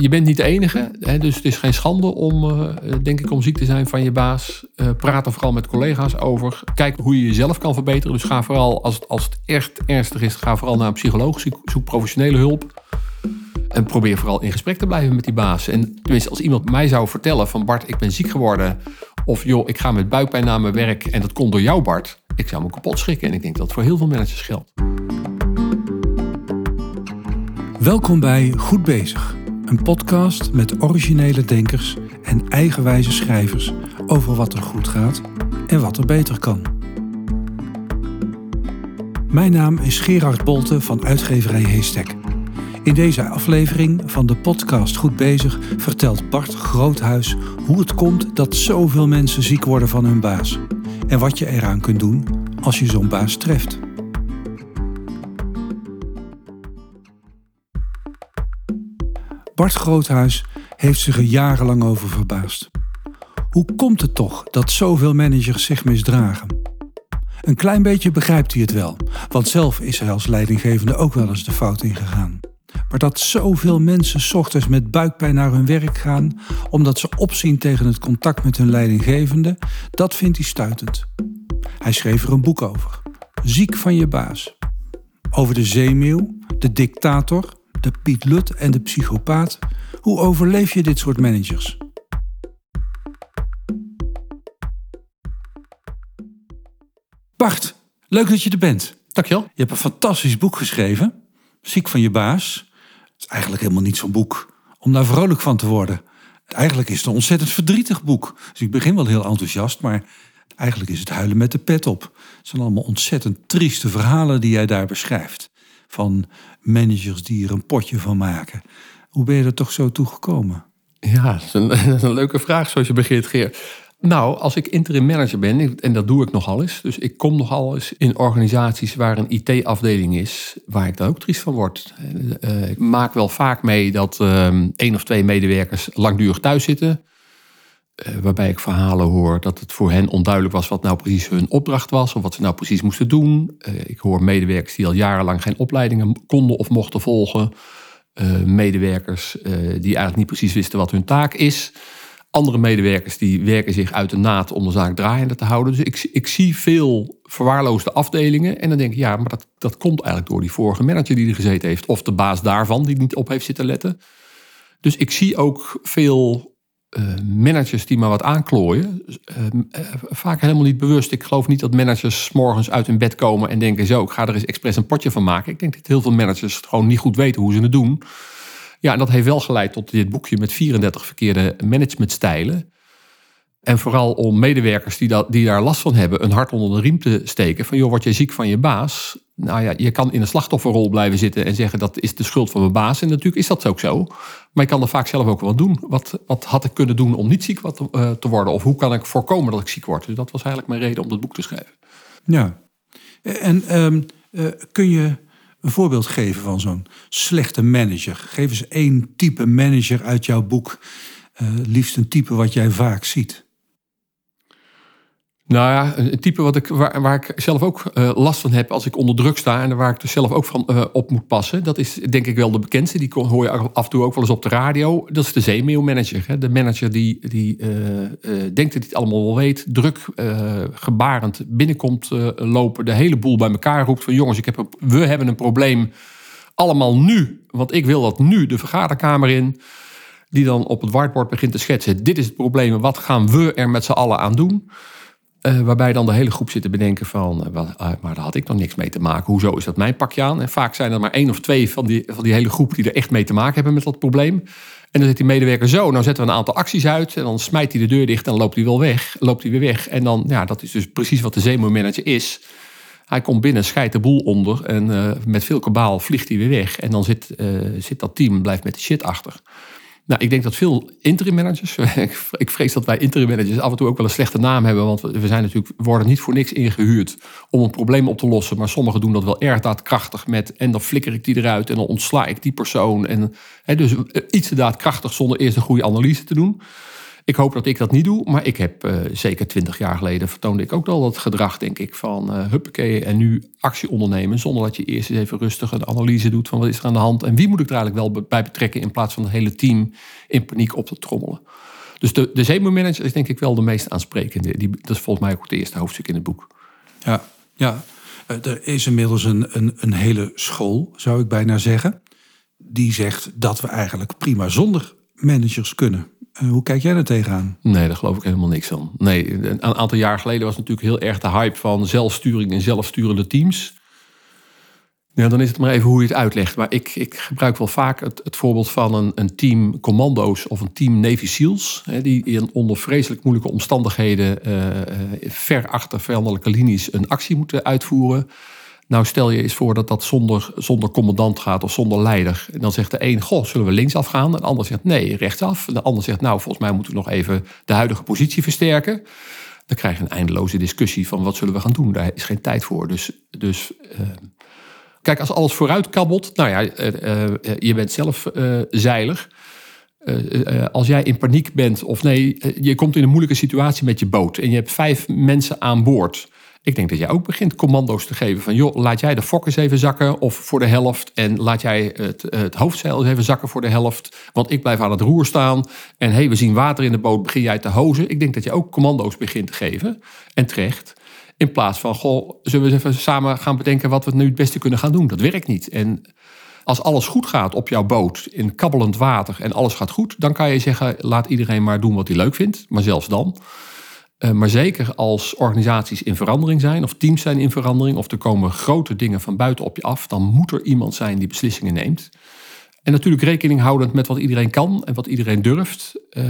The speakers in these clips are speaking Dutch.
je bent niet de enige, hè, dus het is geen schande om, uh, denk ik, om ziek te zijn van je baas. Uh, praat er vooral met collega's over. Kijk hoe je jezelf kan verbeteren. Dus ga vooral, als het, als het echt ernstig is, ga vooral naar een psycholoog. Zoek, zoek professionele hulp. En probeer vooral in gesprek te blijven met die baas. En tenminste, als iemand mij zou vertellen van Bart, ik ben ziek geworden. Of joh, ik ga met buikpijn naar mijn werk en dat komt door jou Bart. Ik zou me kapot schrikken. En ik denk dat voor heel veel managers geldt. Welkom bij Goed Bezig. Een podcast met originele denkers en eigenwijze schrijvers over wat er goed gaat en wat er beter kan. Mijn naam is Gerard Bolte van uitgeverij Heestek. In deze aflevering van de podcast Goed Bezig vertelt Bart Groothuis hoe het komt dat zoveel mensen ziek worden van hun baas. En wat je eraan kunt doen als je zo'n baas treft. Bart Groothuis heeft zich er jarenlang over verbaasd. Hoe komt het toch dat zoveel managers zich misdragen? Een klein beetje begrijpt hij het wel, want zelf is hij als leidinggevende ook wel eens de fout ingegaan. Maar dat zoveel mensen ochtends met buikpijn naar hun werk gaan omdat ze opzien tegen het contact met hun leidinggevende, dat vindt hij stuitend. Hij schreef er een boek over. Ziek van je baas. Over de zeemeeuw, de dictator, de Piet Lut en de psychopaat. Hoe overleef je dit soort managers? Bart, leuk dat je er bent. Dankjewel. Je hebt een fantastisch boek geschreven. Ziek van je baas. Het is eigenlijk helemaal niet zo'n boek om daar vrolijk van te worden. Eigenlijk is het een ontzettend verdrietig boek. Dus ik begin wel heel enthousiast, maar eigenlijk is het huilen met de pet op. Het zijn allemaal ontzettend trieste verhalen die jij daar beschrijft. Van managers die er een potje van maken. Hoe ben je er toch zo toe gekomen? Ja, dat is een, leuke vraag zoals je begint, Geer. Nou, als ik interim manager ben, en dat doe ik nogal eens. Dus ik kom nogal eens in organisaties waar een IT-afdeling is, waar ik dan ook triest van word. Uh, ik maak wel vaak mee dat uh, één of twee medewerkers langdurig thuis zitten. Uh, waarbij ik verhalen hoor dat het voor hen onduidelijk was wat nou precies hun opdracht was. Of wat ze nou precies moesten doen. ik hoor medewerkers die al jarenlang geen opleidingen konden of mochten volgen. medewerkers die eigenlijk niet precies wisten wat hun taak is. Andere medewerkers die werken zich uit de naad om de zaak draaiende te houden. Dus ik, ik zie veel verwaarloosde afdelingen. En dan denk ik, ja, maar dat, dat komt eigenlijk door die vorige manager die er gezeten heeft. Of de baas daarvan die niet op heeft zitten letten. Dus ik zie ook veel managers die maar wat aanklooien. Uh, uh, vaak helemaal niet bewust. Ik geloof niet dat managers morgens uit hun bed komen en denken: zo, ik ga er eens expres een potje van maken. Ik denk dat heel veel managers gewoon niet goed weten hoe ze het doen. Ja, en dat heeft wel geleid tot dit boekje met 34 verkeerde managementstijlen. En vooral om medewerkers die, dat, die daar last van hebben, een hart onder de riem te steken. Van joh, word je ziek van je baas? Nou ja, je kan in een slachtofferrol blijven zitten en zeggen dat is de schuld van mijn baas. En natuurlijk is dat ook zo. Maar je kan er vaak zelf ook wat doen. Wat, wat had ik kunnen doen om niet ziek uh, te worden? Of hoe kan ik voorkomen dat ik ziek word? Dus dat was eigenlijk mijn reden om dat boek te schrijven. Ja, en um, uh, kun je een voorbeeld geven van zo'n slechte manager? Geef eens één type manager uit jouw boek. Uh, liefst een type wat jij vaak ziet. Nou ja, een type wat ik, waar, waar ik zelf ook uh, last van heb als ik onder druk sta en waar ik dus zelf ook van uh, op moet passen. Dat is denk ik wel de bekendste. Die hoor je af en toe ook wel eens op de radio. Dat is de zeemeelmanager. De manager die, die uh, denkt dat hij het allemaal wel weet. Druk, gebarend binnenkomt lopen. De hele boel bij elkaar roept van jongens, ik heb we hebben een probleem. Allemaal nu. Want ik wil dat nu de vergaderkamer in. Die dan op het whiteboard begint te schetsen. Dit is het probleem. Wat gaan we er met z'n allen aan doen? Uh, waarbij dan de hele groep zit te bedenken van, uh, maar daar had ik nog niks mee te maken. Hoezo is dat mijn pakje aan? En vaak zijn er maar één of twee van die, van die hele groep die er echt mee te maken hebben met dat probleem. En dan zit die medewerker zo, nou zetten we een aantal acties uit en dan smijt hij de deur dicht en loopt hij wel weg. Loopt hij weer weg. En dan, ja, dat is dus precies wat de zeemoermanager is. Hij komt binnen, scheidt de boel onder en met veel kabaal vliegt hij weer weg. En dan zit, zit dat team, blijft met de shit achter. Nou, ik denk dat veel interim managers, ik vrees dat wij interim managers af en toe ook wel een slechte naam hebben, want we zijn natuurlijk, worden niet voor niks ingehuurd om een probleem op te lossen, maar sommigen doen dat wel erg daadkrachtig met, en dan flikker ik die eruit en dan ontsla ik die persoon. En, hè, dus iets te daadkrachtig zonder eerst een goede analyse te doen. Ik hoop dat ik dat niet doe, maar ik heb uh, zeker twintig jaar geleden vertoonde ik ook al dat gedrag, denk ik, van uh, huppakee en nu actie ondernemen. Zonder dat je eerst eens even rustig een analyse doet van wat is er aan de hand en wie moet ik er eigenlijk wel bij betrekken in plaats van het hele team in paniek op te trommelen. Dus de, de zeemermanager is denk ik wel de meest aansprekende. Die, dat is volgens mij ook het eerste hoofdstuk in het boek. Ja, ja. er is inmiddels een, een, een hele school, zou ik bijna zeggen. Die zegt dat we eigenlijk prima zonder managers kunnen. Uh, hoe kijk jij daar tegenaan? Nee, daar geloof ik helemaal niks van. Nee, een aantal jaar geleden was natuurlijk heel erg de hype van zelfsturing en zelfsturende teams. Ja, dan is het maar even hoe je het uitlegt. Maar ik, ik gebruik wel vaak het, het voorbeeld van een, een team commando's of een team Navy SEALs. Hè, die in, onder vreselijk moeilijke omstandigheden uh, ver achter vijandelijke linies een actie moeten uitvoeren. Nou, stel je eens voor dat dat zonder, zonder commandant gaat of zonder leider. En dan zegt de een, goh, zullen we linksaf gaan? En de ander zegt, nee, rechtsaf. En de ander zegt, nou, volgens mij moeten we nog even de huidige positie versterken. Dan krijg je een eindeloze discussie van wat zullen we gaan doen. Daar is geen tijd voor. Dus, dus uh, kijk, als alles vooruit kabbelt, nou ja, uh, uh, je bent zelf zeilig. als jij in paniek bent, of nee, je komt in een moeilijke situatie met je boot en je hebt vijf mensen aan boord. Ik denk dat jij ook begint commando's te geven van joh, laat jij de fokkers even zakken of voor de helft en laat jij het, het hoofdzeil even zakken voor de helft, want ik blijf aan het roer staan en hey, we zien water in de boot, begin jij te hozen. Ik denk dat je ook commando's begint te geven en terecht. In plaats van, goh, zullen we eens even samen gaan bedenken wat we nu het beste kunnen gaan doen. Dat werkt niet. En als alles goed gaat op jouw boot in kabbelend water en alles gaat goed, dan kan je zeggen, laat iedereen maar doen wat hij leuk vindt. Maar zelfs dan. Uh, maar zeker als organisaties in verandering zijn, of teams zijn in verandering, of er komen grote dingen van buiten op je af, dan moet er iemand zijn die beslissingen neemt. En natuurlijk rekening houdend met wat iedereen kan en wat iedereen durft. Uh,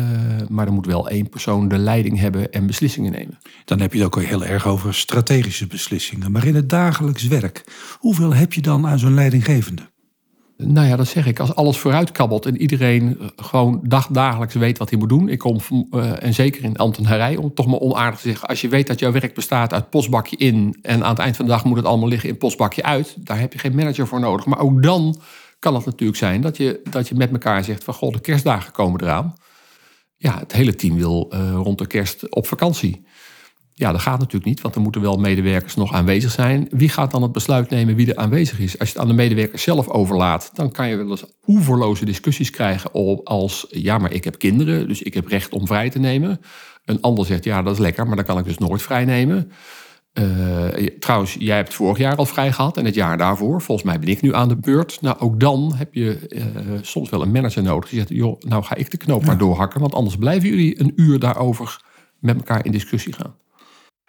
maar er moet wel één persoon de leiding hebben en beslissingen nemen. Dan heb je het ook heel erg over strategische beslissingen. Maar in het dagelijks werk, hoeveel heb je dan aan zo'n leidinggevende? Nou ja, dat zeg ik. Als alles vooruit kabbelt en iedereen eh, gewoon dagdagelijks weet wat hij moet doen. Ik kom, uh, en zeker in ambtenarij, om toch maar onaardig te zeggen. Als je weet dat jouw werk bestaat uit postbakje in en aan het eind van de dag moet het allemaal liggen in postbakje uit. Daar heb je geen manager voor nodig. Maar ook dan kan het natuurlijk zijn dat je, dat je met elkaar zegt van goh, de kerstdagen komen eraan. Ja, het hele team wil uh, rond de kerst op vakantie. Ja, dat gaat natuurlijk niet, want er moeten wel medewerkers nog aanwezig zijn. Wie gaat dan het besluit nemen wie er aanwezig is? Als je het aan de medewerkers zelf overlaat, dan kan je wel eens oeverloze discussies krijgen als... ja, maar ik heb kinderen, dus ik heb recht om vrij te nemen. Een ander zegt, ja, dat is lekker, maar dan kan ik dus nooit vrij nemen. Uh, trouwens, jij hebt vorig jaar al vrij gehad en het jaar daarvoor. Volgens mij ben ik nu aan de beurt. Nou, ook dan heb je uh, soms wel een manager nodig. Die zegt, joh, nou ga ik de knoop ja. maar doorhakken. Want anders blijven jullie een uur daarover met elkaar in discussie gaan.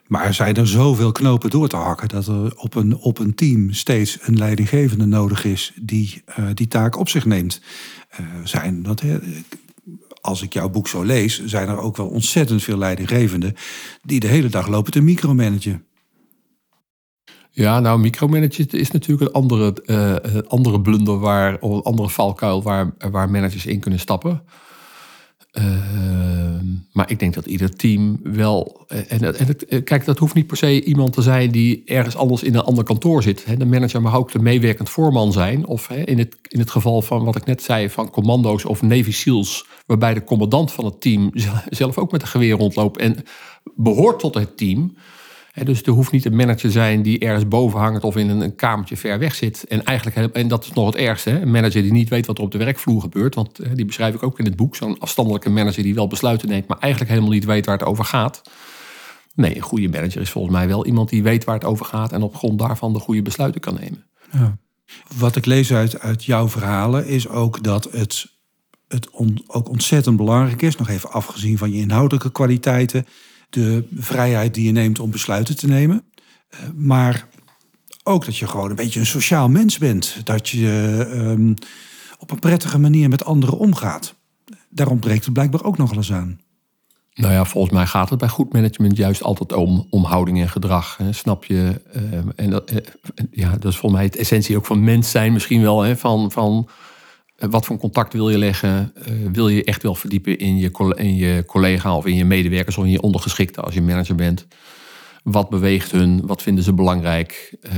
Maar er zijn er zoveel knopen door te hakken dat er op een, op een team steeds een leidinggevende nodig is die uh, die taak op zich neemt. Uh, zijn dat, als ik jouw boek zo lees, zijn er ook wel ontzettend veel leidinggevenden die de hele dag lopen te micromanagen. Ja, nou, micromanagen is natuurlijk een andere, andere blunder waar, of een andere valkuil waar, waar managers in kunnen stappen. Uh, maar ik denk dat ieder team wel. En, en het, kijk, dat hoeft niet per se iemand te zijn die ergens anders in een ander kantoor zit. De manager mag ook de meewerkend voorman zijn. Of in, het, in het geval van wat ik net zei, van commando's of Navy SEALs, waarbij de commandant van het team zelf ook met een geweer rondloopt en behoort tot het team dus er hoeft niet een manager te zijn die ergens boven hangt of in een, kamertje ver weg zit. En eigenlijk, en dat is nog het ergste, een manager die niet weet wat er op de werkvloer gebeurt. Want die beschrijf ik ook in het boek. Zo'n afstandelijke manager die wel besluiten neemt, maar eigenlijk helemaal niet weet waar het over gaat. Nee, een goede manager is volgens mij wel iemand die weet waar het over gaat en op grond daarvan de goede besluiten kan nemen. Ja. Wat ik lees uit, uit jouw verhalen is ook dat het, het ook ontzettend belangrijk is, nog even afgezien van je inhoudelijke kwaliteiten, de vrijheid die je neemt om besluiten te nemen. Eh, maar ook dat je gewoon een beetje een sociaal mens bent. Dat je um, op een prettige manier met anderen omgaat. Daar ontbreekt het blijkbaar ook nog wel eens aan. Nou ja, volgens mij gaat het bij goed management juist altijd om, om houding en gedrag. Hè, snap je? Um, en dat, uh, ja, dat is volgens mij het essentie ook van mens zijn misschien wel. Hè, van, van eh, wat voor contact wil je leggen? Uh, wil je echt wel verdiepen in je, in je collega of in je medewerkers of in je ondergeschikte als je manager bent? Wat beweegt hun? Wat vinden ze belangrijk? Uh,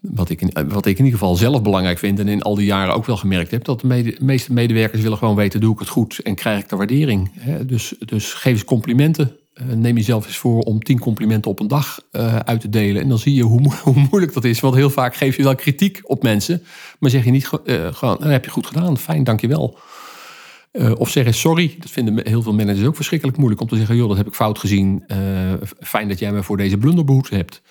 wat ik, in, wat ik in ieder geval zelf belangrijk vind en in al die jaren ook wel gemerkt heb, dat de, meeste medewerkers willen gewoon weten, doe ik het goed en krijg ik de waardering. Dus, dus geef eens complimenten. Eh, neem jezelf eens voor om tien complimenten op een dag eh, uit te delen. En dan zie je hoe, moeilijk dat is. Want heel vaak geef je wel kritiek op mensen. Maar zeg je niet uh, gewoon, dat heb je goed gedaan, fijn, dankjewel. Uh, of zeg eens sorry. Dat vinden heel veel managers ook verschrikkelijk moeilijk. Om te zeggen, joh, dat heb ik fout gezien. fijn dat jij me voor deze blunder behoed hebt.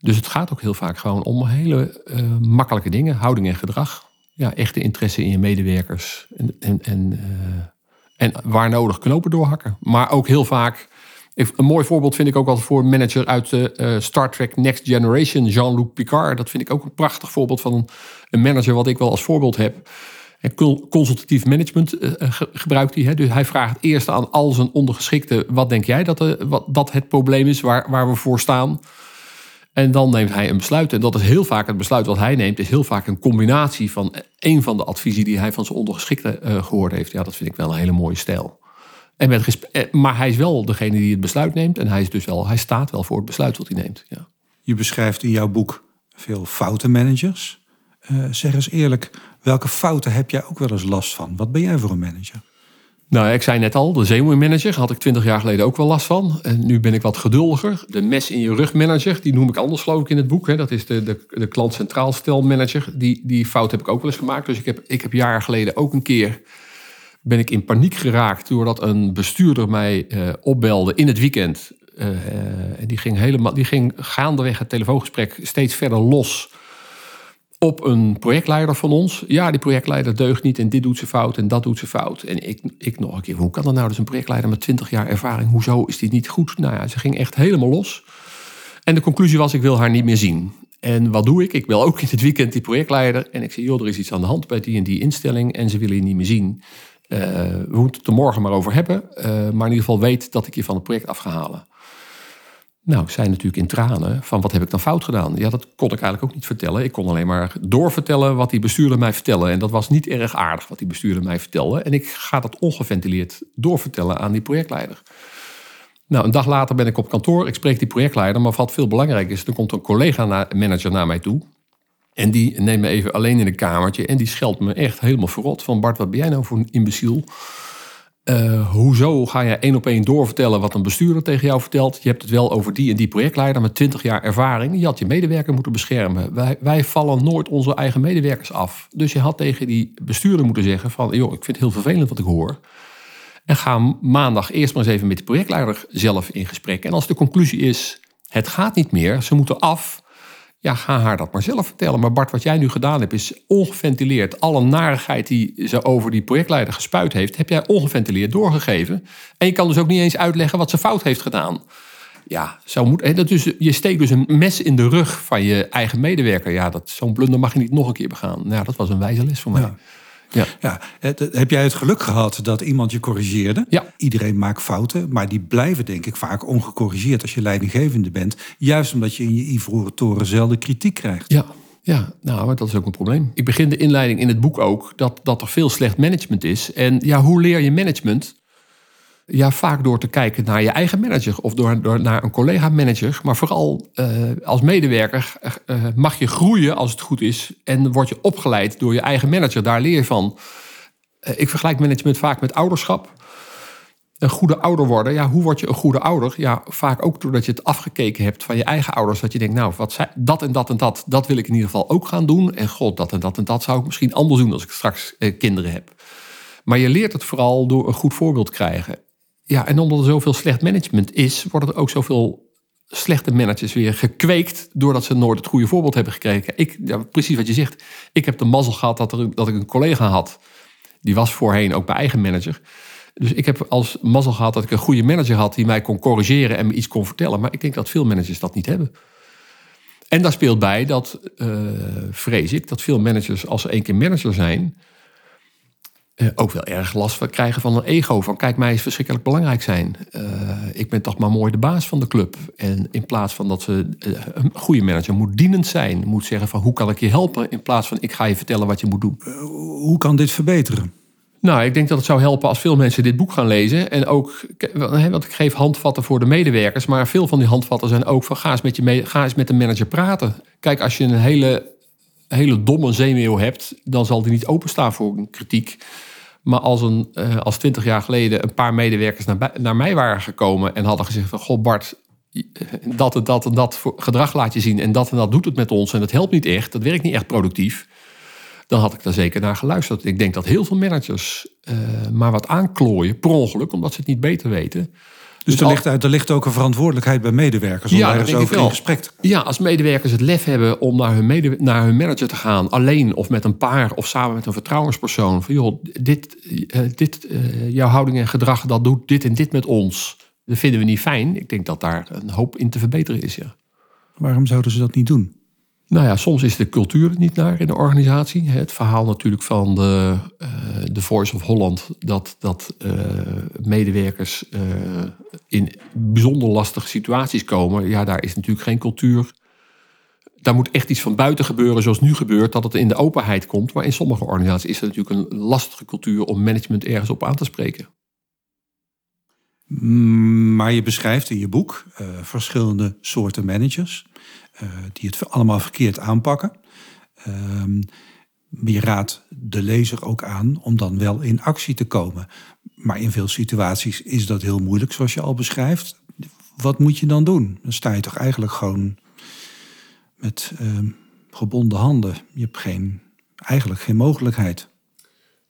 Dus het gaat ook heel vaak gewoon om hele makkelijke dingen. Houding en gedrag. Ja, echte interesse in je medewerkers. En, en, en, en waar nodig knopen doorhakken. Maar ook heel vaak een mooi voorbeeld vind ik ook altijd voor manager uit de uh, Star Trek Next Generation, Jean-Luc Picard. Dat vind ik ook een prachtig voorbeeld van een, een manager wat ik wel als voorbeeld heb. En consultatief management uh, gebruikt hij. Hè? Dus hij vraagt eerst aan al zijn ondergeschikten: wat denk jij dat, wat, dat het probleem is waar, waar we voor staan? En dan neemt hij een besluit. En dat is heel vaak het besluit wat hij neemt, is heel vaak een combinatie van een van de adviezen die hij van zijn ondergeschikten gehoord heeft. Ja, dat vind ik wel een hele mooie stijl. En met eh, maar hij is wel degene die het besluit neemt. En hij, is dus wel, hij staat wel voor het besluit wat hij neemt. Ja. Je beschrijft in jouw boek veel foute managers. Uh, zeg eens eerlijk, welke fouten heb jij ook wel eens last van? Wat ben jij voor een manager? Nou, ik zei net al, de zeemoeimanager had ik twintig jaar geleden ook wel last van. En nu ben ik wat geduldiger. De mes in je rug manager, die noem ik anders geloof ik in het boek. Hè. Dat is de, de, de klant centraal stel manager. Die, die fout heb ik ook wel eens gemaakt. Dus ik heb, ik heb jaren geleden ook een keer ben ik in paniek geraakt doordat een bestuurder mij uh, opbelde in het weekend. Uh, en die ging, helemaal, die ging gaandeweg het telefoongesprek steeds verder los op een projectleider van ons. Ja, die projectleider deugt niet en dit doet ze fout en dat doet ze fout. En ik, ik nog een keer, hoe kan dat nou? Dus een projectleider met 20 jaar ervaring, hoezo is die niet goed? Nou ja, ze ging echt helemaal los. En de conclusie was, ik wil haar niet meer zien. En wat doe ik? Ik bel ook in het weekend die projectleider. En ik zeg, joh, er is iets aan de hand bij die en die instelling. En ze willen je niet meer zien. Uh, we moeten het er morgen maar over hebben. Uh, maar in ieder geval weet dat ik je van het project af ga halen. Nou, ik zei natuurlijk in tranen van wat heb ik dan fout gedaan? Ja, dat kon ik eigenlijk ook niet vertellen. Ik kon alleen maar doorvertellen wat die bestuurder mij vertelde. En dat was niet erg aardig wat die bestuurder mij vertelde. En ik ga dat ongeventileerd doorvertellen aan die projectleider. Nou, een dag later ben ik op kantoor. Ik spreek die projectleider. Maar wat veel belangrijk is, er komt een collega-manager naar mij toe. En die neemt me even alleen in een kamertje en die scheldt me echt helemaal verrot. Van Bart, wat ben jij nou voor een imbeciel? Uh, hoezo ga je één op één doorvertellen wat een bestuurder tegen jou vertelt? Je hebt het wel over die en die projectleider met 20 jaar ervaring. Je had je medewerker moeten beschermen. Wij, wij vallen nooit onze eigen medewerkers af. Dus je had tegen die bestuurder moeten zeggen van... joh, ik vind het heel vervelend wat ik hoor. En ga maandag eerst maar eens even met de projectleider zelf in gesprek. En als de conclusie is, het gaat niet meer, ze moeten af... Ja, ga haar dat maar zelf vertellen. Maar Bart, wat jij nu gedaan hebt, is ongeventileerd. Alle narigheid die ze over die projectleider gespuit heeft, heb jij ongeventileerd doorgegeven. En je kan dus ook niet eens uitleggen wat ze fout heeft gedaan. Ja, zo moet, dat dus, je steekt dus een mes in de rug van je eigen medewerker. Ja, zo'n blunder mag je niet nog een keer begaan. Nou, dat was een wijze les voor mij. Ja. ja. Heb jij het geluk gehad dat iemand je corrigeerde? Ja. Iedereen maakt fouten, maar die blijven denk ik vaak ongecorrigeerd als je leidinggevende bent. Juist omdat je in je ivoren toren zelden kritiek krijgt. Ja, ja, nou, maar dat is ook een probleem. Ik begin de inleiding in het boek ook dat, dat er veel slecht management is. En ja, hoe leer je management? Ja, vaak door te kijken naar je eigen manager of door, naar een collega-manager. Maar vooral uh, als medewerker uh, mag je groeien als het goed is. En word je opgeleid door je eigen manager. Daar leer je van. Ik vergelijk management vaak met ouderschap. Een goede ouder worden. Ja, hoe word je een goede ouder? Ja, vaak ook doordat je het afgekeken hebt van je eigen ouders. Dat je denkt, nou, wat zij, dat en dat en dat, dat wil ik in ieder geval ook gaan doen. En god, dat en dat en dat zou ik misschien anders doen als ik straks kinderen heb. Maar je leert het vooral door een goed voorbeeld te krijgen. Ja, en omdat er zoveel slecht management is, worden er ook zoveel slechte managers weer gekweekt. doordat ze nooit het goede voorbeeld hebben gekregen. Ik, ja, precies wat je zegt. Ik heb de mazzel gehad dat, er, dat ik een collega had. Die was voorheen ook mijn eigen manager. Dus ik heb als mazzel gehad dat ik een goede manager had die mij kon corrigeren en me iets kon vertellen. Maar ik denk dat veel managers dat niet hebben. En daar speelt bij dat, uh, vrees ik, dat veel managers, als ze één keer manager zijn, uh, ook wel erg last van krijgen van een ego. Van kijk, mij is verschrikkelijk belangrijk zijn. Uh, ik ben toch maar mooi de baas van de club. En in plaats van dat ze uh, een goede manager moet dienend zijn. Moet zeggen van hoe kan ik je helpen. In plaats van ik ga je vertellen wat je moet doen. hoe kan dit verbeteren? Nou, ik denk dat het zou helpen als veel mensen dit boek gaan lezen. En ook, want ik geef handvatten voor de medewerkers. Maar veel van die handvatten zijn ook van ga eens met, je ga eens met de manager praten. Kijk, als je een hele, hele domme zeemeel hebt, dan zal die niet openstaan voor een kritiek. Maar als, een, uh, als twintig jaar geleden een paar medewerkers naar, naar mij waren gekomen en hadden gezegd van goh Bart, dat en dat en dat gedrag laat je zien en dat en dat doet het met ons en dat helpt niet echt, dat werkt niet echt productief dan had ik daar zeker naar geluisterd. Ik denk dat heel veel managers uh, maar wat aanklooien, per ongeluk, omdat ze het niet beter weten. Dus, dus er, ligt, er ligt ook een verantwoordelijkheid bij medewerkers om ja, daar eens over in gesprek te Ja, als medewerkers het lef hebben om naar hun, mede, naar hun manager te gaan, alleen of met een paar of samen met een vertrouwenspersoon. Van joh, dit, uh, dit uh, jouw houding en gedrag, dat doet dit en dit met ons. Dat vinden we niet fijn. Ik denk dat daar een hoop in te verbeteren is. Ja. Waarom zouden ze dat niet doen? Nou ja, soms is de cultuur niet naar in de organisatie. Het verhaal natuurlijk van de, uh, de Voice of Holland, dat, dat uh, medewerkers uh, in bijzonder lastige situaties komen. Ja, daar is natuurlijk geen cultuur. Daar moet echt iets van buiten gebeuren, zoals nu gebeurt, dat het in de openheid komt. Maar in sommige organisaties is er natuurlijk een lastige cultuur om management ergens op aan te spreken. Maar je beschrijft in je boek verschillende soorten managers. Eh, die het allemaal verkeerd aanpakken. Ehm, je raadt de lezer ook aan om dan wel in actie te komen. Maar in veel situaties is dat heel moeilijk, zoals je al beschrijft. Wat moet je dan doen? Dan sta je toch eigenlijk gewoon met uh, gebonden handen. Je hebt geen, eigenlijk geen mogelijkheid.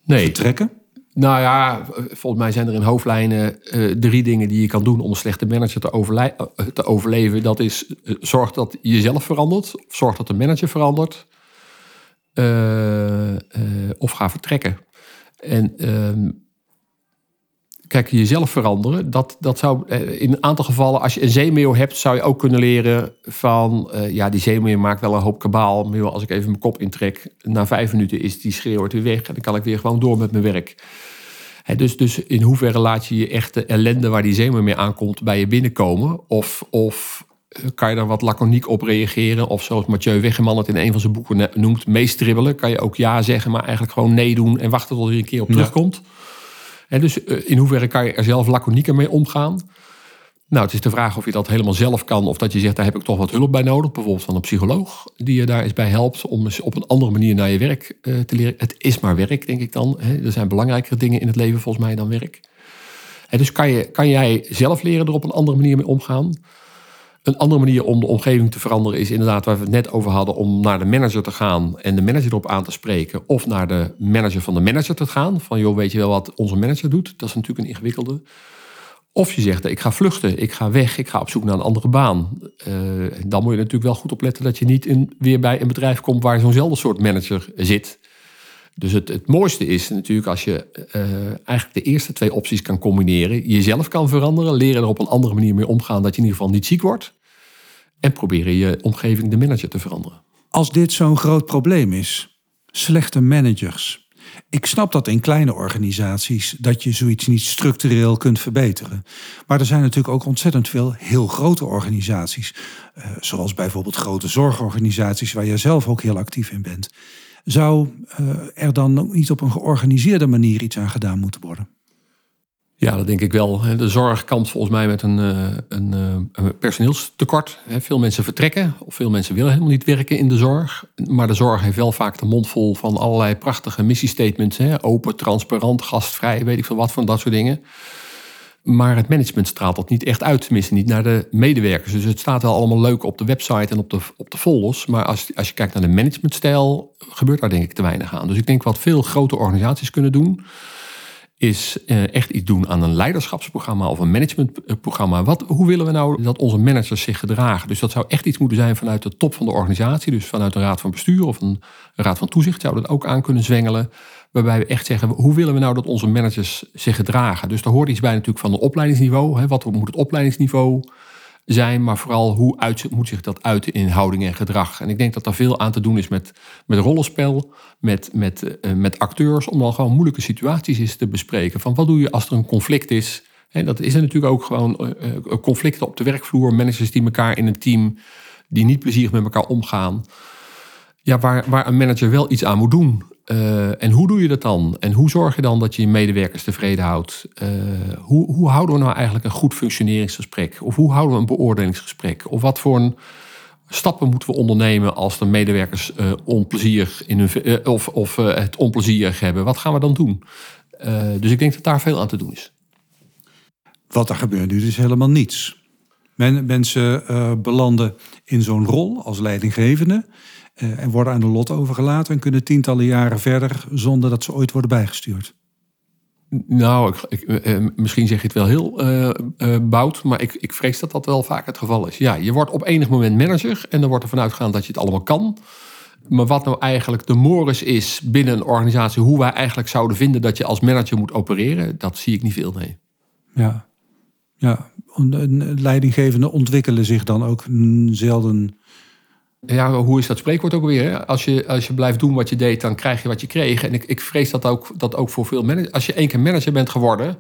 Nee. Vertrekken? Nou ja, volgens mij zijn er in hoofdlijnen uh, drie dingen die je kan doen om een slechte manager te, te overleven. Dat is uh, zorg dat je jezelf verandert, of zorg dat de manager verandert, of ga vertrekken. En ehm, kijk, jezelf veranderen, dat, dat zou in een aantal gevallen, als je een zeemeeuw hebt, zou je ook kunnen leren van, ja, die zeemeeuw maakt wel een hoop kabaal, maar als ik even mijn kop intrek, na vijf minuten is die schreeuwt weer weg en dan kan ik weer gewoon door met mijn werk dus, dus in hoeverre laat je je echte ellende waar die zeemer mee aankomt bij je binnenkomen? Of, of eh, kan je daar wat laconiek op reageren? Of zoals Mathieu Weggeman het in een van zijn boeken noemt, meestribbelen. Kan je ook ja zeggen, maar eigenlijk gewoon nee doen en wachten tot hij een keer op terugkomt. En dus eh, in hoeverre kan je er zelf laconieker mee omgaan? Nou, het is de vraag of je dat helemaal zelf kan. Of dat je zegt, daar heb ik toch wat hulp bij nodig. Bijvoorbeeld van een psycholoog die je daar eens bij helpt. Om op een andere manier naar je werk uh, te leren. Het is maar werk, denk ik dan. Er zijn belangrijkere dingen in het leven volgens mij dan werk. En dus kan, je, kan jij zelf leren er op een andere manier mee omgaan. Een andere manier om de omgeving te veranderen is inderdaad waar we het net over hadden. Om naar de manager te gaan en de manager erop aan te spreken. Of naar de manager van de manager te gaan. Van joh, weet je wel wat onze manager doet? Dat is natuurlijk een ingewikkelde. Of je zegt, ik ga vluchten, ik ga weg, ik ga op zoek naar een andere baan. Uh, dan moet je natuurlijk wel goed opletten dat je niet in, weer bij een bedrijf komt waar zo'nzelfde soort manager zit. Dus het, het mooiste is natuurlijk als je uh, eigenlijk de eerste twee opties kan combineren. Jezelf kan veranderen, leren er op een andere manier mee omgaan dat je in ieder geval niet ziek wordt. En proberen je omgeving de manager te veranderen. Als dit zo'n groot probleem is, slechte managers, ik snap dat in kleine organisaties dat je zoiets niet structureel kunt verbeteren. Maar er zijn natuurlijk ook ontzettend veel heel grote organisaties. Uh, zoals bijvoorbeeld grote zorgorganisaties waar jij zelf ook heel actief in bent. Zou uh, er dan niet op een georganiseerde manier iets aan gedaan moeten worden? Ja, dat denk ik wel. De zorg kampt volgens mij met een, eh, een, eh, een personeelstekort. Veel mensen vertrekken of veel mensen willen helemaal niet werken in de zorg. Maar de zorg heeft wel vaak de mond vol van allerlei prachtige missiestatements. Open, transparant, gastvrij, weet ik veel wat van dat soort dingen. Maar het management straalt dat niet echt uit, tenminste niet naar de medewerkers. Dus het staat wel allemaal leuk op de website en op de, op de folders. Maar als, als je kijkt naar de managementstijl, gebeurt daar denk ik te weinig aan. Dus ik denk wat veel grote organisaties kunnen doen is uh, echt iets doen aan een leiderschapsprogramma of een managementprogramma. Wat, hoe willen we nou dat onze managers zich gedragen? Dus dat zou echt iets moeten zijn vanuit de top van de organisatie. Dus vanuit een raad van bestuur of een raad van toezicht zou dat ook aan kunnen zwengelen. Waarbij we echt zeggen, hoe willen we nou dat onze managers zich gedragen? Dus daar hoort iets bij natuurlijk van het opleidingsniveau. Hè? Wat moet het opleidingsniveau zijn, maar vooral hoe uit, moet zich dat uiten in houding en gedrag. En ik denk dat er veel aan te doen is met, met rollenspel, met, met, uh, met acteurs, om dan gewoon moeilijke situaties eens te bespreken. Van wat doe je als er een conflict is? En dat is er natuurlijk ook gewoon uh, conflicten op de werkvloer, managers die elkaar in een team, die niet plezierig met elkaar omgaan. Ja, waar, waar een manager wel iets aan moet doen. Uh, en hoe doe je dat dan? En hoe zorg je dan dat je je medewerkers tevreden houdt? Uh, hoe, hoe houden we nou eigenlijk een goed functioneringsgesprek? Of hoe houden we een beoordelingsgesprek? Of wat voor een stappen moeten we ondernemen als de medewerkers uh, in hun, of, of het onplezierig hebben? Wat gaan we dan doen? dus ik denk dat daar veel aan te doen is. Wat er gebeurt nu is helemaal niets. Men, mensen belanden in zo'n rol als leidinggevende. Uh, en worden aan de lot overgelaten en kunnen tientallen jaren verder zonder dat ze ooit worden bijgestuurd. Nou, ik, ik, eh, misschien zeg je het wel heel uh, bout, maar ik, ik vrees dat dat wel vaak het geval is. Ja, je wordt op enig moment manager en dan wordt er vanuit gegaan dat je het allemaal kan. Maar wat nou eigenlijk de moris is binnen een organisatie, hoe wij eigenlijk zouden vinden dat je als manager moet opereren, dat zie ik niet veel mee. Ja, ja. leidinggevenden ontwikkelen zich dan ook zelden ja, hoe is dat spreekwoord ook weer? Als je, als je blijft doen wat je deed, dan krijg je wat je kreeg. En ik, ik vrees dat ook, dat ook voor veel managers. Als je één keer manager bent geworden,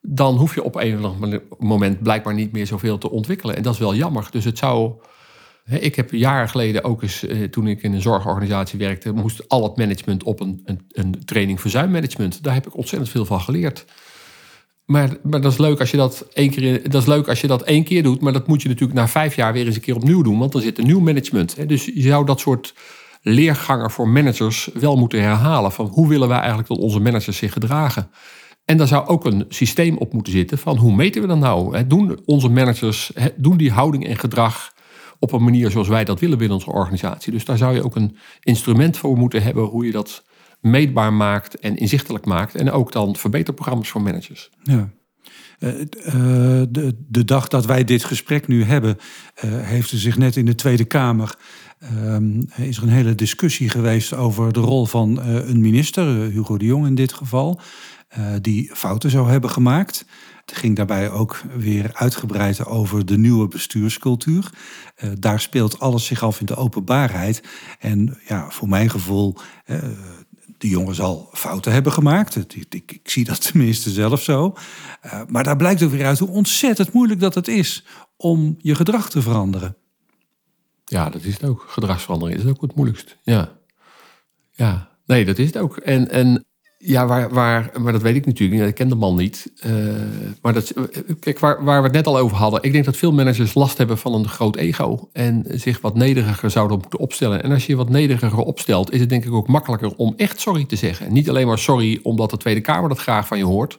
dan hoef je op een of ander moment blijkbaar niet meer zoveel te ontwikkelen. En dat is wel jammer. Dus het zou. Ik heb jaren geleden ook eens, eh, toen ik in een zorgorganisatie werkte, moest al het management op een, een, een training verzuimmanagement. Daar heb ik ontzettend veel van geleerd. Maar, maar dat is leuk als je dat één keer. Dat is leuk als je dat één keer doet. Maar dat moet je natuurlijk na vijf jaar weer eens een keer opnieuw doen. Want dan zit een nieuw management. Hè. Dus je zou dat soort leergangen voor managers wel moeten herhalen. Van hoe willen wij eigenlijk dat onze managers zich gedragen? En daar zou ook een systeem op moeten zitten van hoe meten we dat nou? Doen onze managers, doen die houding en gedrag op een manier zoals wij dat willen binnen onze organisatie? Dus daar zou je ook een instrument voor moeten hebben hoe je dat meetbaar maakt en inzichtelijk maakt. En ook dan verbeterprogramma's voor managers. Ja. Uh, de, de, dag dat wij dit gesprek nu hebben, uh, heeft er zich net in de Tweede Kamer. Ehm, is er een hele discussie geweest over de rol van een minister, Hugo de Jong in dit geval, die fouten zou hebben gemaakt. Het ging daarbij ook weer uitgebreid over de nieuwe bestuurscultuur. daar speelt alles zich af in de openbaarheid. En ja, voor mijn gevoel de jongen zal fouten hebben gemaakt. Ik, ik, zie dat tenminste zelf zo. Uh, maar daar blijkt ook weer uit hoe ontzettend moeilijk dat het is om je gedrag te veranderen. Ja, dat is het ook. Gedragsverandering is ook het moeilijkst. Ja. Ja, nee, dat is het ook. En, en ja, waar, waar, maar dat weet ik natuurlijk niet. Ik ken de man niet. Uh, maar dat, kijk, waar, waar we het net al over hadden. Ik denk dat veel managers last hebben van een groot ego. En zich wat nederiger zouden moeten opstellen. En als je je wat nederiger opstelt, is het denk ik ook makkelijker om echt sorry te zeggen. niet alleen maar sorry omdat de Tweede Kamer dat graag van je hoort.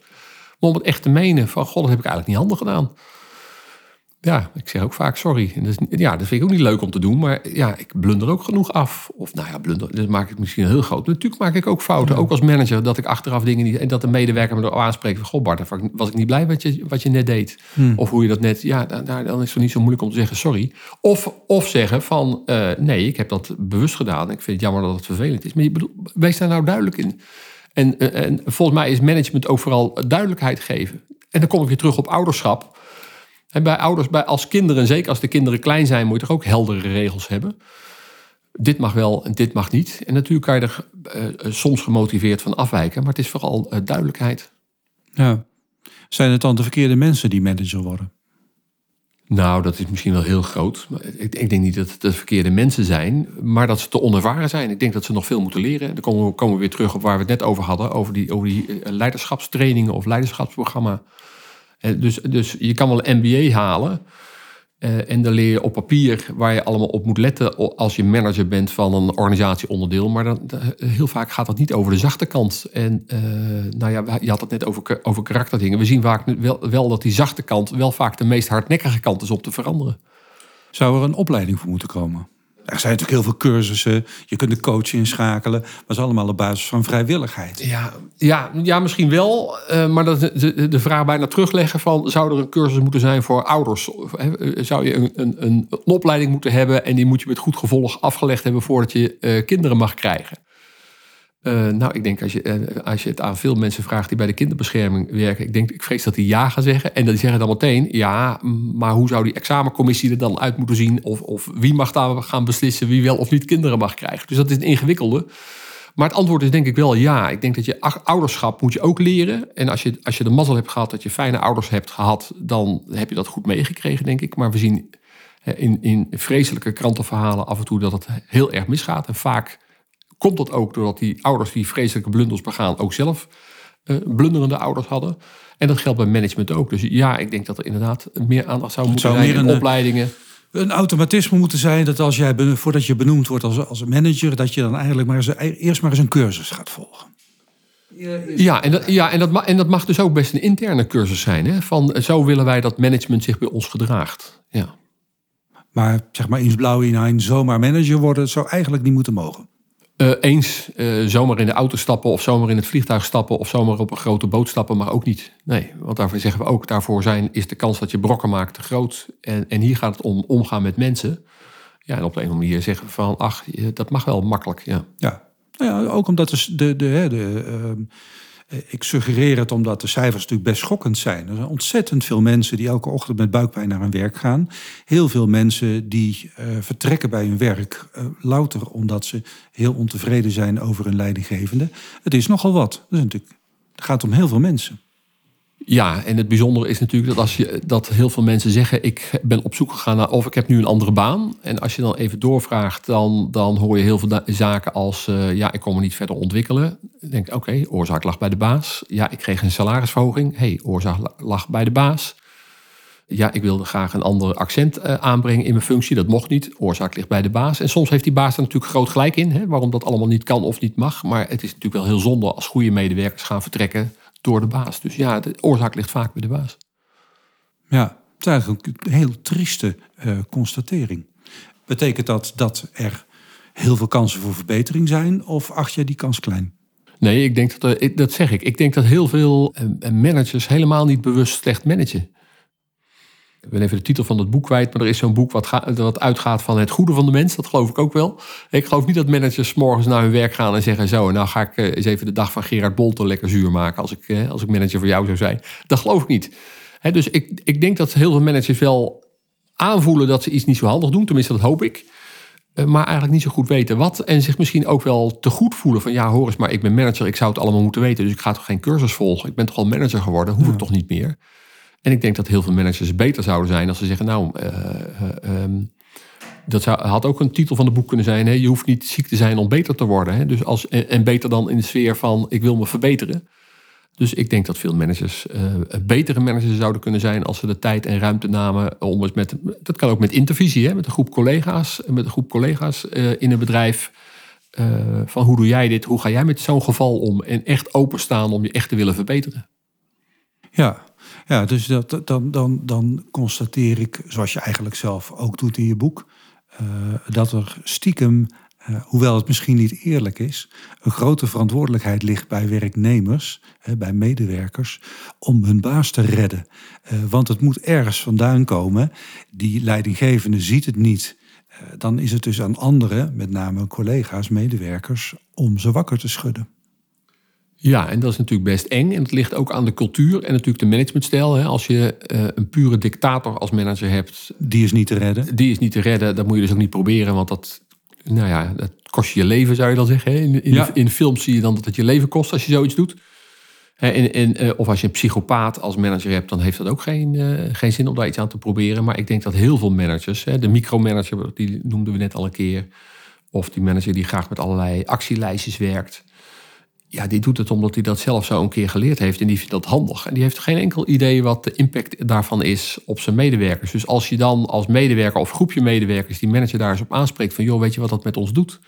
Maar om het echt te menen van, god, dat heb ik eigenlijk niet handig gedaan. Ja, ik zeg ook vaak sorry. En is, ja, dat vind ik ook niet leuk om te doen. Maar ja, ik blunder ook genoeg af. Of nou ja, blunder, dat maak ik misschien heel groot. Natuurlijk maak ik ook fouten. Ook als manager, dat ik achteraf dingen niet... En dat de medewerker me erop aanspreekt van... Goh Bart, was ik niet blij met je, wat je net deed. Hmm. Of hoe je dat net... Ja, dan, dan is het niet zo moeilijk om te zeggen sorry. Of, of zeggen van... Uh, nee, ik heb dat bewust gedaan. Ik vind het jammer dat het vervelend is. Maar je bedoel, wees daar nou duidelijk in. En, eh, en volgens mij is management ook vooral duidelijkheid geven. En dan kom ik weer terug op ouderschap en bij ouders, bij, als kinderen, zeker als de kinderen klein zijn, moet je toch ook heldere regels hebben. Dit mag wel en dit mag niet. En natuurlijk kan je er uh, soms gemotiveerd van afwijken, maar het is vooral uh, duidelijkheid. Ja. Zijn het dan de verkeerde mensen die manager worden? Nou, dat is misschien wel heel groot. Ik, ik, denk niet dat het de verkeerde mensen zijn, maar dat ze te onervaren zijn. Ik denk dat ze nog veel moeten leren. Dan komen we, komen we weer terug op waar we het net over hadden, over die, over die leiderschapstrainingen of leiderschapsprogramma. Eh, dus, dus je kan wel een MBA halen. Uh, en dan leer je op papier waar je allemaal op moet letten als je manager bent van een organisatieonderdeel. Maar dan, heel vaak gaat dat niet over de zachte kant. En uh, nou ja, je had het net over, over karakterdingen. We zien vaak wel, wel dat die zachte kant wel vaak de meest hardnekkige kant is om te veranderen. Zou er een opleiding voor moeten komen? Er zijn natuurlijk heel veel cursussen. Je kunt de coach inschakelen. Maar dat is allemaal op basis van vrijwilligheid. Ja, ja, ja misschien wel. Uh, maar dat, de, de vraag bijna terugleggen van... zou er een cursus moeten zijn voor ouders? Zou je een, een, een opleiding moeten hebben... en die moet je met goed gevolg afgelegd hebben... voordat je uh, kinderen mag krijgen? Uh, nou, ik denk als je, uh, als je het aan veel mensen vraagt die bij de kinderbescherming werken, ik denk, ik vrees dat die ja gaan zeggen. En die zeggen dan meteen, ja, maar hoe zou die examencommissie er dan uit moeten zien? Of, of wie mag daar gaan beslissen wie wel of niet kinderen mag krijgen? Dus dat is een ingewikkelde. Maar het antwoord is denk ik wel ja. Ik denk dat je ouderschap moet je ook leren. En als je, als je de mazzel hebt gehad dat je fijne ouders hebt gehad, dan heb je dat goed meegekregen, denk ik. Maar we zien in, in vreselijke krantenverhalen af en toe dat het heel erg misgaat. En vaak komt dat ook doordat die ouders die vreselijke blunders begaan ook zelf uh, blunderende ouders hadden. En dat geldt bij management ook. Dus ja, ik denk dat er inderdaad meer aandacht zou moeten zijn in opleidingen een automatisme moeten zijn dat als jij, voordat je benoemd wordt als, als manager, dat je dan eigenlijk maar eens, eerst maar eens een cursus gaat volgen. Ja, en dat, ja en, dat mag, en dat mag dus ook best een interne cursus zijn. Hè? Van zo willen wij dat management zich bij ons gedraagt. Ja. Maar zeg maar in blauw in zomaar manager worden, zou eigenlijk niet moeten mogen. Uh, eens uh, zomaar in de auto stappen of zomaar in het vliegtuig stappen of zomaar op een grote boot stappen, maar ook niet. Nee, want daarvoor zeggen we ook, daarvoor zijn, is de kans dat je brokken maakt te groot. En, en hier gaat het om omgaan met mensen. Ja, en op de een of andere manier zeggen van, ach, dat mag wel makkelijk. Ja, ja. Nou ja ook omdat de, de, de, de uh, eh, ik suggereer het omdat de cijfers natuurlijk best schokkend zijn. Er zijn ontzettend veel mensen die elke ochtend met buikpijn naar hun werk gaan. Heel veel mensen die uh, vertrekken bij hun werk uh, louter omdat ze heel ontevreden zijn over hun leidinggevende. Het is nogal wat. Is natuurlijk, het gaat om heel veel mensen. Ja, en het bijzondere is natuurlijk dat als je dat heel veel mensen zeggen: ik ben op zoek gegaan naar of ik heb nu een andere baan. En als je dan even doorvraagt, dan, dan hoor je heel veel zaken als uh, ja, ik kon me niet verder ontwikkelen. Ik denk, oké, oorzaak lag bij de baas. Ja, ik kreeg een salarisverhoging. hey, oorzaak lag bij de baas. Ja, ik wilde graag een ander accent uh, aanbrengen in mijn functie. Dat mocht niet. Oorzaak ligt bij de baas. En soms heeft die baas er natuurlijk groot gelijk in, hè, waarom dat allemaal niet kan of niet mag. Maar het is natuurlijk wel heel zonde als goede medewerkers gaan vertrekken door de baas. Dus ja, de oorzaak ligt vaak bij de baas. Ja, het is eigenlijk een heel trieste uh, constatering. Betekent dat dat er heel veel kansen voor verbetering zijn of acht jij die kans klein? Nee, ik denk dat, uh, dat zeg ik. Ik denk dat heel veel uh, managers helemaal niet bewust slecht managen. Ik ben even de titel van het boek kwijt, maar er is zo'n boek wat, wat uitgaat van het goede van de mens. Dat geloof ik ook wel. Ik geloof niet dat managers morgens naar hun werk gaan en zeggen: Zo, nou ga ik eh, eens even de dag van Gerard Bolten lekker zuur maken. Als ik, eh, als ik manager voor jou zou zijn. Dat geloof ik niet. dus ik, ik denk dat heel veel managers wel aanvoelen dat ze iets niet zo handig doen. Tenminste, dat hoop ik. Eh, maar eigenlijk niet zo goed weten wat. En zich misschien ook wel te goed voelen van ja, hoor eens, maar ik ben manager, ik zou het allemaal moeten weten. Dus ik ga toch geen cursus volgen. Ik ben toch al manager geworden, hoef ik toch niet meer. En ik denk dat heel veel managers beter zouden zijn als ze zeggen, nou, uh, dat zou, had ook een titel van het boek kunnen zijn. Hè? Je hoeft niet ziek te zijn om beter te worden. Hè? Dus als, en, beter dan in de sfeer van ik wil me verbeteren. Dus ik denk dat veel managers uh, betere managers zouden kunnen zijn als ze de tijd en ruimte namen om eens met. Dat kan ook met intervisie, hè? met een groep collega's, met een groep collega's in een bedrijf. Van hoe doe jij dit? Hoe ga jij met zo'n geval om? En echt openstaan om je echt te willen verbeteren. Ja, ja, dus dat, dan, dan, dan constateer ik, zoals je eigenlijk zelf ook doet in je boek, uh, dat er stiekem, uh, hoewel het misschien niet eerlijk is, een grote verantwoordelijkheid ligt bij werknemers, bij medewerkers, om hun baas te redden. want het moet ergens vandaan komen. Die leidinggevende ziet het niet. dan is het dus aan anderen, met name collega's, medewerkers, om ze wakker te schudden. Ja, en dat is natuurlijk best eng. En het ligt ook aan de cultuur en natuurlijk de managementstijl. Hè. Als je uh, een pure dictator als manager hebt. Die is niet te redden. Die is niet te redden. Dat moet je dus ook niet proberen. Want dat, nou ja, dat kost je je leven, zou je dan zeggen. In, in, in de film zie je dan dat het je leven kost als je zoiets doet. En, en, uh, of als je een psychopaat als manager hebt, dan heeft dat ook geen, uh, geen zin om daar iets aan te proberen. Maar ik denk dat heel veel managers, hè, de micromanager, die noemden we net al een keer. Of die manager die graag met allerlei actielijstjes werkt ja, die doet het omdat hij dat zelf zo een keer geleerd heeft en die vindt dat handig. En die heeft geen enkel idee wat de impact daarvan is op zijn medewerkers. Dus als je dan als medewerker of groepje medewerkers die manager daar eens op aanspreekt van joh, weet je wat dat met ons doet?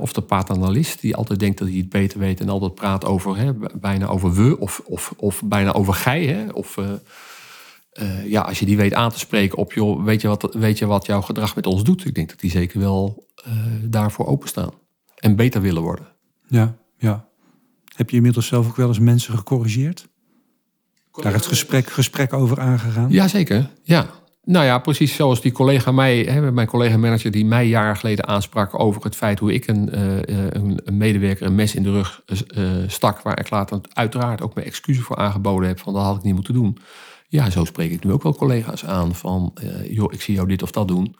of de paternalist die altijd denkt dat hij het beter weet en altijd praat over bijna over we of, of, of bijna over gij. Of uh, uh, ja, als je die weet aan te spreken op joh, weet je wat, weet je wat jouw gedrag met ons doet? Ik denk dat die zeker wel uh, daarvoor openstaan en beter willen worden. Ja, ja. Heb je inmiddels zelf ook wel eens mensen gecorrigeerd? Daar het gesprek, gesprek over aangegaan? Jazeker, ja. Nou ja, precies zoals die collega mij, hè, mijn collega manager die mij jaren geleden aansprak over het feit hoe ik een, uh, een, een, medewerker een mes in de rug uh, stak, waar ik later uiteraard ook mijn excuses voor aangeboden heb van dat had ik niet moeten doen. Ja, zo spreek ik nu ook wel collega's aan van, joh, ik zie jou dit of dat doen.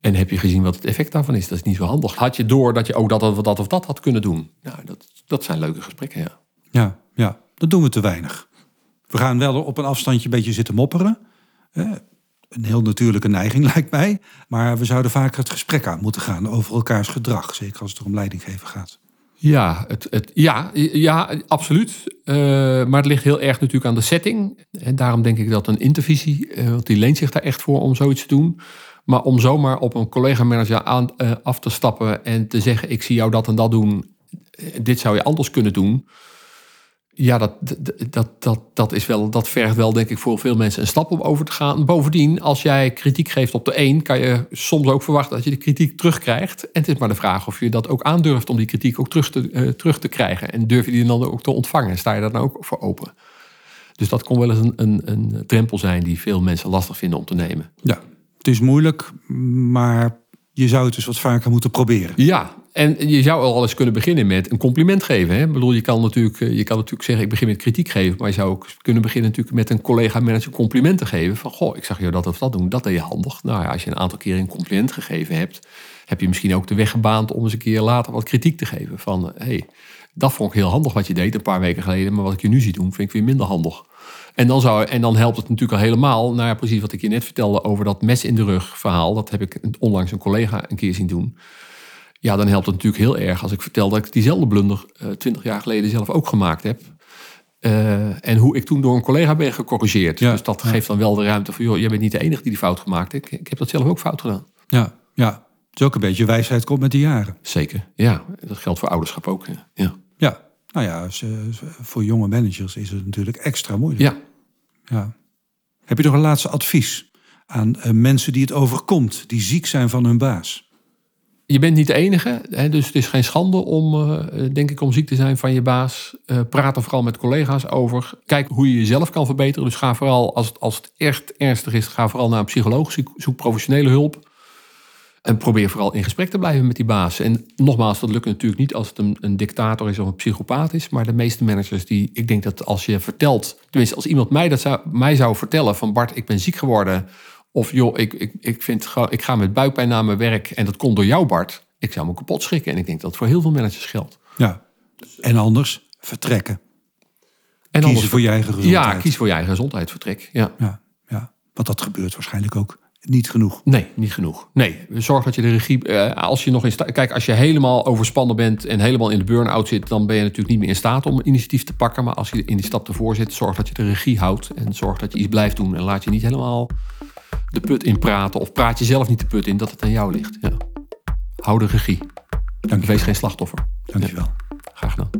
En heb je gezien wat het effect daarvan is? Dat is niet zo handig. Had je door dat je ook dat of dat of dat had kunnen doen? Nou, dat, dat zijn leuke gesprekken, ja. Ja, ja, dat doen we te weinig. We gaan wel op een afstandje een beetje zitten mopperen. een heel natuurlijke neiging, lijkt mij. Maar we zouden vaker het gesprek aan moeten gaan over elkaars gedrag. Zeker als het om leidinggeven gaat. Ja, het, het, ja, ja, absoluut. Uh, maar het ligt heel erg natuurlijk aan de setting. En daarom denk ik dat een intervisie, uh, want die leent zich daar echt voor om zoiets te doen. Maar om zomaar op een collega-manager aan, uh, af te stappen en te zeggen: Ik zie jou dat en dat doen, dit zou je anders kunnen doen. Ja, dat, dat, dat, dat, is wel, dat vergt wel, denk ik, voor veel mensen een stap om over te gaan. Bovendien, als jij kritiek geeft op de een, kan je soms ook verwachten dat je de kritiek terugkrijgt. En het is maar de vraag of je dat ook aandurft om die kritiek ook terug te, uh, terug te krijgen. En durf je die dan ook te ontvangen? Sta je daar dan ook voor open? Dus dat kon wel eens een, een, een drempel zijn die veel mensen lastig vinden om te nemen. Ja, het is moeilijk, maar je zou het dus wat vaker moeten proberen. Ja, en je zou al eens kunnen beginnen met een compliment geven. Hè? Ik bedoel, je kan, natuurlijk, eh, je kan natuurlijk zeggen, ik begin met kritiek geven. Maar je zou ook kunnen beginnen natuurlijk met een collega-manager complimenten geven. Van, goh, ik zag je dat of dat doen, dat deed je handig. Nou ja, als je een aantal keer een compliment gegeven hebt... heb je misschien ook de weg gebaand om eens een keer later wat kritiek te geven. Van, hé, hey, dat vond ik heel handig wat je deed een paar weken geleden. Maar wat ik je nu zie doen, vind ik weer minder handig. En dan, zou, en dan helpt het natuurlijk al helemaal. Ja, precies wat ik je net vertelde over dat mes in de rug verhaal. Dat heb ik onlangs een collega een keer zien doen. Ja, dan helpt het natuurlijk heel erg als ik vertel dat ik diezelfde blunder uh, twintig jaar geleden zelf ook gemaakt heb. Uh, en hoe ik toen door een collega ben gecorrigeerd. Ja, dus dat ja. geeft dan wel de ruimte van, joh, jij bent niet de enige die die fout gemaakt heeft. Ik, ik heb dat zelf ook fout gedaan. Ja, ja. Het is ook een beetje wijsheid komt met de jaren. Zeker, ja. Dat geldt voor ouderschap ook. Ja. Nou ja, voor jonge managers is het natuurlijk extra moeilijk. Ja. ja. Heb je nog een laatste advies aan uh, mensen die het overkomt, die ziek zijn van hun baas? je bent niet de enige, hè, dus het is geen schande om, uh, denk ik, om ziek te zijn van je baas. Praat er vooral met collega's over. Kijk hoe je jezelf kan verbeteren. Dus ga vooral, als het, als het echt ernstig is, ga vooral naar een psycholoog. Zoek, zoek professionele hulp. En probeer vooral in gesprek te blijven met die baas. En nogmaals, dat lukt natuurlijk niet als het een, een dictator is of een psychopaat is. Maar de meeste managers die, ik denk dat als je vertelt, tenminste als iemand mij dat zou, mij zou vertellen van Bart, ik ben ziek geworden of joh, ik, ik, ik, vind, ik ga met buikpijn naar mijn werk en dat komt door jou, Bart. Ik zou me kapot schrikken. En ik denk dat het voor heel veel managers geldt. Ja. En anders vertrekken. En Kiezen voor je eigen gezondheid. Ja, kies voor je eigen gezondheid, vertrek. Ja. Ja, ja. Want dat gebeurt waarschijnlijk ook niet genoeg. Nee, niet genoeg. Nee, zorg dat je de regie. Uh, als je nog in Kijk, als je helemaal overspannen bent en helemaal in de burn-out zit, dan ben je natuurlijk niet meer in staat om initiatief te pakken. Maar als je in die stap ervoor zit, zorg dat je de regie houdt. En zorg dat je iets blijft doen. En laat je niet helemaal de put in praten. Of praat je zelf niet de put in dat het aan jou ligt. Ja. Hou de regie. Dank Wees geen slachtoffer. Dankjewel. Ja. Graag gedaan.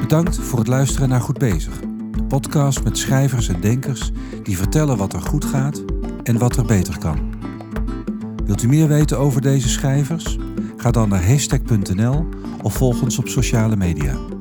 Bedankt voor het luisteren naar Goed Bezig. Podcast met schrijvers en denkers die vertellen wat er goed gaat en wat er beter kan. Wilt u meer weten over deze schrijvers? Ga dan naar hashtag.nl of volg ons op sociale media.